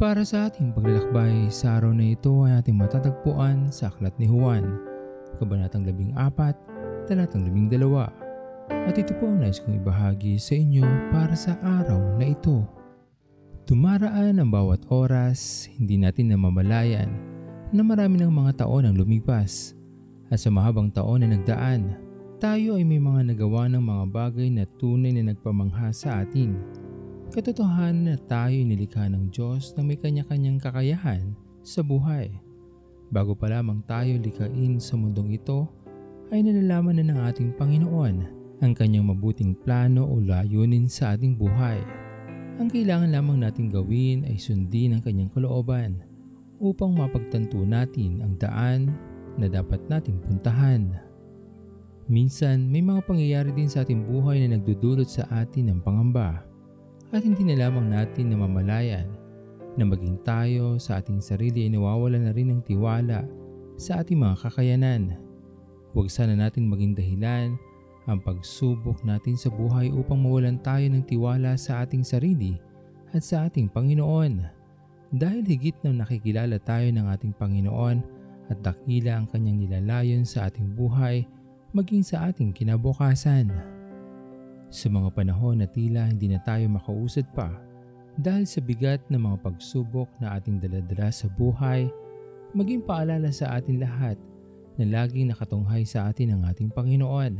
Para sa ating paglalakbay sa araw na ito ay ating matatagpuan sa Aklat ni Juan, Kabanatang 14, Talatang 12. At ito po ang nais kong ibahagi sa inyo para sa araw na ito. Tumaraan ang bawat oras, hindi natin namamalayan na marami ng mga taon ang lumipas. At sa mahabang taon na nagdaan, tayo ay may mga nagawa ng mga bagay na tunay na nagpamangha sa atin Katotohanan na tayo nilikha ng Diyos na may kanya-kanyang kakayahan sa buhay. Bago pa lamang tayo likain sa mundong ito, ay nalalaman na ng ating Panginoon ang kanyang mabuting plano o layunin sa ating buhay. Ang kailangan lamang nating gawin ay sundin ang kanyang kalooban upang mapagtanto natin ang daan na dapat nating puntahan. Minsan, may mga pangyayari din sa ating buhay na nagdudulot sa atin ng pangamba at hindi na lamang natin namamalayan na maging tayo sa ating sarili ay nawawala na rin ng tiwala sa ating mga kakayanan. Huwag sana natin maging dahilan ang pagsubok natin sa buhay upang mawalan tayo ng tiwala sa ating sarili at sa ating Panginoon. Dahil higit na nakikilala tayo ng ating Panginoon at dakila ang kanyang nilalayon sa ating buhay maging sa ating kinabukasan. Sa mga panahon na tila hindi na tayo makausad pa dahil sa bigat ng mga pagsubok na ating daladala sa buhay, maging paalala sa atin lahat na laging nakatunghay sa atin ang ating Panginoon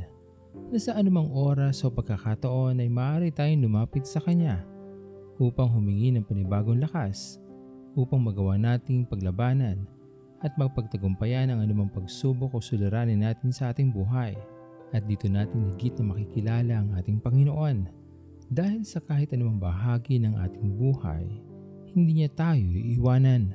na sa anumang oras o pagkakataon ay maaari tayong lumapit sa Kanya upang humingi ng panibagong lakas upang magawa nating paglabanan at magpagtagumpayan ang anumang pagsubok o suliranin natin sa ating buhay. At dito natin higit na makikilala ang ating Panginoon dahil sa kahit anumang bahagi ng ating buhay, hindi niya tayo iiwanan.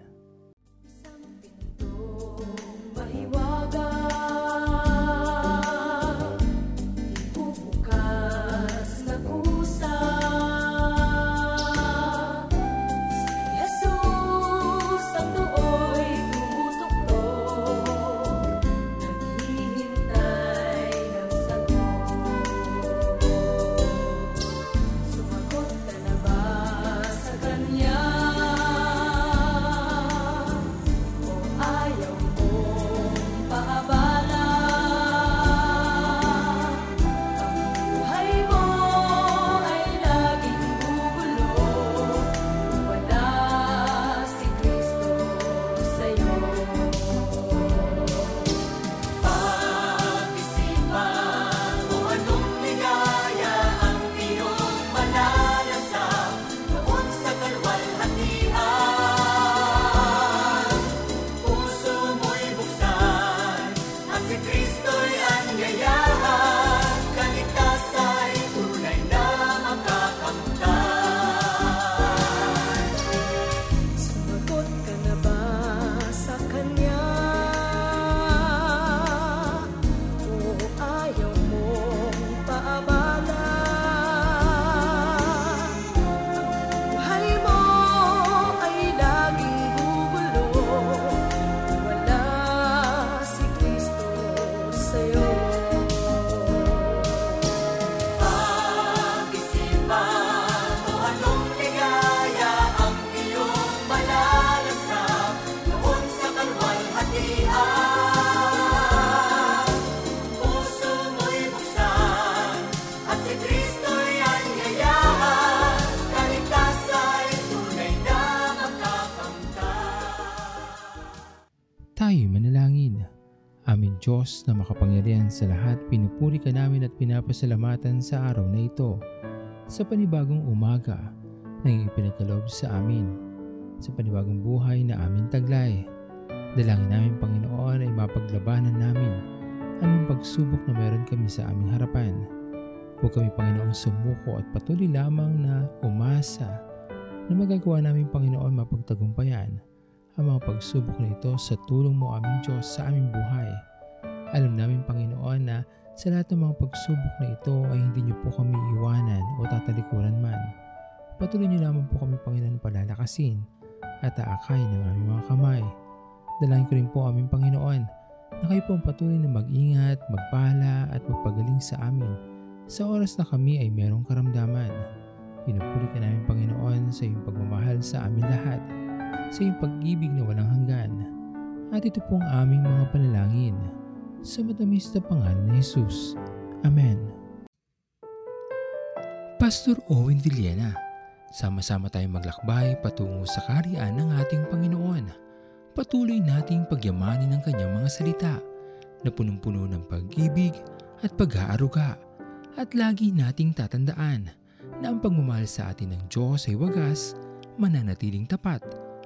Tayo manalangin. Amin Diyos na makapangyarihan sa lahat, pinupuri ka namin at pinapasalamatan sa araw na ito. Sa panibagong umaga na ipinagkaloob sa amin. Sa panibagong buhay na amin taglay. Dalangin namin Panginoon ay mapaglabanan namin anong pagsubok na meron kami sa aming harapan. Huwag kami Panginoon sumuko at patuloy lamang na umasa na magagawa namin Panginoon mapagtagumpayan ang mga pagsubok na ito sa tulong mo aming Diyos sa aming buhay. Alam namin Panginoon na sa lahat ng mga pagsubok na ito ay hindi niyo po kami iwanan o tatalikuran man. Patuloy niyo lamang po kami Panginoon palalakasin at aakayin ng aming mga kamay. Dalangin ko rin po aming Panginoon na kayo po ang patuloy na mag-ingat, magpala at magpagaling sa amin sa oras na kami ay merong karamdaman. Pinupuri ka namin Panginoon sa iyong pagmamahal sa amin lahat sa iyong pag-ibig na walang hanggan. At ito po ang aming mga panalangin sa matamis na pangalan ni Jesus. Amen. Pastor Owen Villena, sama-sama tayong maglakbay patungo sa kariyan ng ating Panginoon. Patuloy nating pagyamanin ang kanyang mga salita na punong-puno ng pag-ibig at pag-aaruga. At lagi nating tatandaan na ang pagmamahal sa atin ng Diyos ay wagas, mananatiling tapat